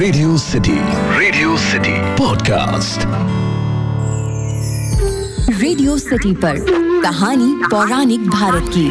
Radio City Radio City podcast Radio City पर कहानी पौराणिक भारत की।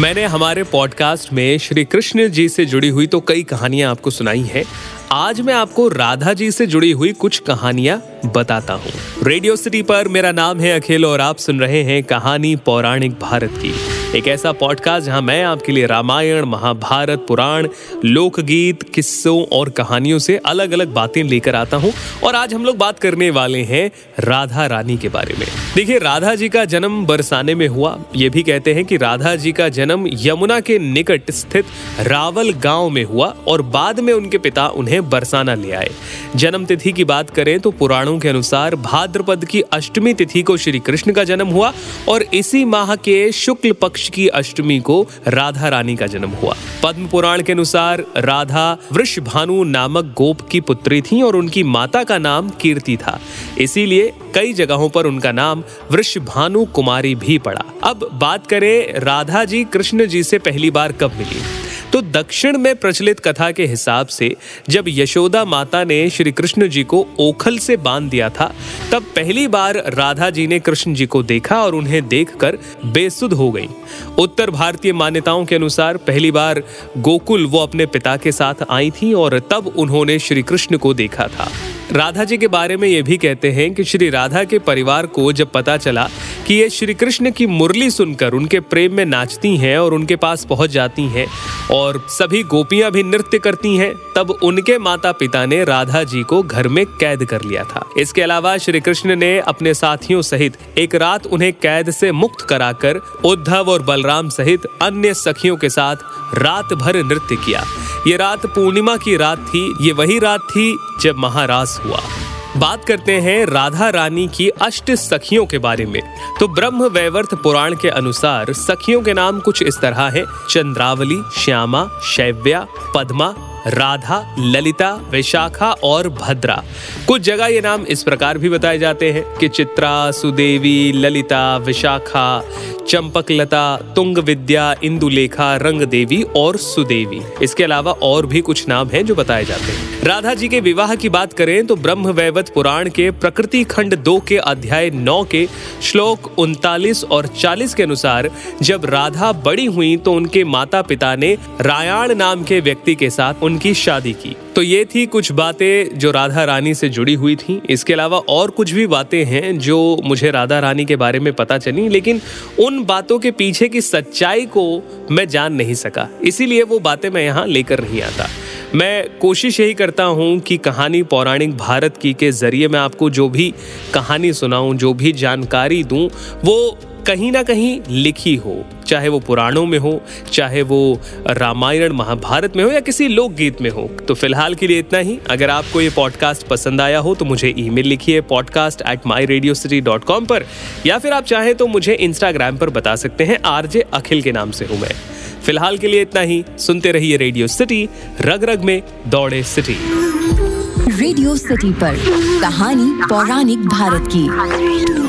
मैंने हमारे पॉडकास्ट में श्री कृष्ण जी से जुड़ी हुई तो कई कहानियाँ आपको सुनाई हैं। आज मैं आपको राधा जी से जुड़ी हुई कुछ कहानियाँ बताता हूँ। रेडियो सिटी पर मेरा नाम है अखिल और आप सुन रहे हैं कहानी पौराणिक भारत की। एक ऐसा पॉडकास्ट जहाँ मैं आपके लिए रामायण, महाभारत, पुराण, लोकगीत, किस्सों और कहानियों से अलग अलग बातें लेकर आता हूँ। और आज हम लोग बात करने वाले हैं राधा रानी के बारे में। देखिए, राधा जी का जन्म बरसाने में हुआ। ये भी कहते हैं कि राधा जी का जन्म यमुना के निकट स्थित रावल गाँव में हुआ और बाद में उनके पिता उन्हें बरसाना ले आए। जन्म तिथि की बात करें तो पुराणों के अनुसार भाद्रपद की अष्टमी तिथि को श्री कृष्ण का जन्म हुआ और इसी माह के शुक्ल पक्ष की अष्टमी को राधा रानी का जन्म हुआ। पद्म पुराण के अनुसार राधा वृषभानु नामक गोप की पुत्री थी और उनकी माता का नाम कीर्ति था। इसीलिए कई जगहों पर उनका नाम वृष भानु कुमारी भी पड़ा। अब बात करें राधा जी, कृष्ण जी से पहली बार कब मिली? तो दक्षिण में प्रचलित कथा के हिसाब से, जब यशोदा माता ने श्री कृष्ण जी को ओखल से बाँध दिया था, तब पहली बार राधा जी ने कृष्ण जी को देखा और उन्हें देखकर बेसुध हो गई। उत्तर भारतीय मान्यताओं के अनुसार पहली बार गोकुल वो अपने पिता के साथ आई थी और तब उन्होंने श्री कृष्ण को देखा था। राधा जी के बारे में ये भी कहते हैं कि श्री राधा के परिवार को जब पता चला कि ये श्री कृष्ण की मुरली सुनकर उनके प्रेम में नाचती हैं और उनके पास पहुँच जाती हैं और सभी गोपियाँ भी नृत्य करती हैं, तब उनके माता पिता ने राधा जी को घर में कैद कर लिया था। इसके अलावा श्री कृष्ण ने अपने साथियों सहित एक रात उन्हें कैद से मुक्त कराकर उद्धव और बलराम सहित अन्य सखियों के साथ रात भर नृत्य किया। ये रात पूर्णिमा की रात थी, ये वही रात थी जब महारास हुआ। बात करते हैं राधा रानी की अष्ट सखियों के बारे में। तो ब्रह्म वैवर्त पुराण के अनुसार सखियों के नाम कुछ इस तरह है। चंद्रावली, श्यामा, शैव्या, पद्मा, राधा, ललिता, विशाखा और भद्रा। कुछ जगह ये नाम इस प्रकार भी बताए जाते हैं कि चित्रा, सुदेवी, ललिता, विशाखा, चंपकलता तुंग विद्या इंदुलेखा रंग देवी और सुदेवी। इसके अलावा और भी कुछ नाम हैं जो बताए जाते हैं। राधा जी के विवाह की बात करें तो ब्रह्म वैवत पुराण के प्रकृति खंड दो के अध्याय नौ के श्लोक उनतालीस और चालीस के अनुसार, जब राधा बड़ी हुई तो उनके माता पिता ने रायाण नाम के व्यक्ति के साथ उनकी शादी की। तो ये थी कुछ बातें जो राधा रानी से जुड़ी हुई थी। इसके अलावा और कुछ भी बातें हैं जो मुझे राधा रानी के बारे में पता चली, लेकिन उन बातों के पीछे की सच्चाई को मैं जान नहीं सका। इसीलिए वो बातें मैं यहाँ लेकर नहीं आता। मैं कोशिश यही करता हूँ कि कहानी पौराणिक भारत की के ज़रिए मैं आपको जो भी कहानी सुनाऊं, जो भी जानकारी दूँ, वो कहीं ना कहीं लिखी हो। चाहे वो पुराणों में हो, चाहे वो रामायण महाभारत में हो या किसी लोकगीत में हो। तो फ़िलहाल के लिए इतना ही। अगर आपको ये पॉडकास्ट पसंद आया हो तो मुझे ईमेल लिखिए podcast at my Radio City dot com पर। या फिर आप चाहें तो मुझे इंस्टाग्राम पर बता सकते हैं, आरजे अखिल के नाम से हूँ मैं। फ़िलहाल के लिए इतना ही। सुनते रहिए रेडियो सिटी, रग रग में दौड़े सिटी। रेडियो सिटी पर कहानी पौराणिक भारत की।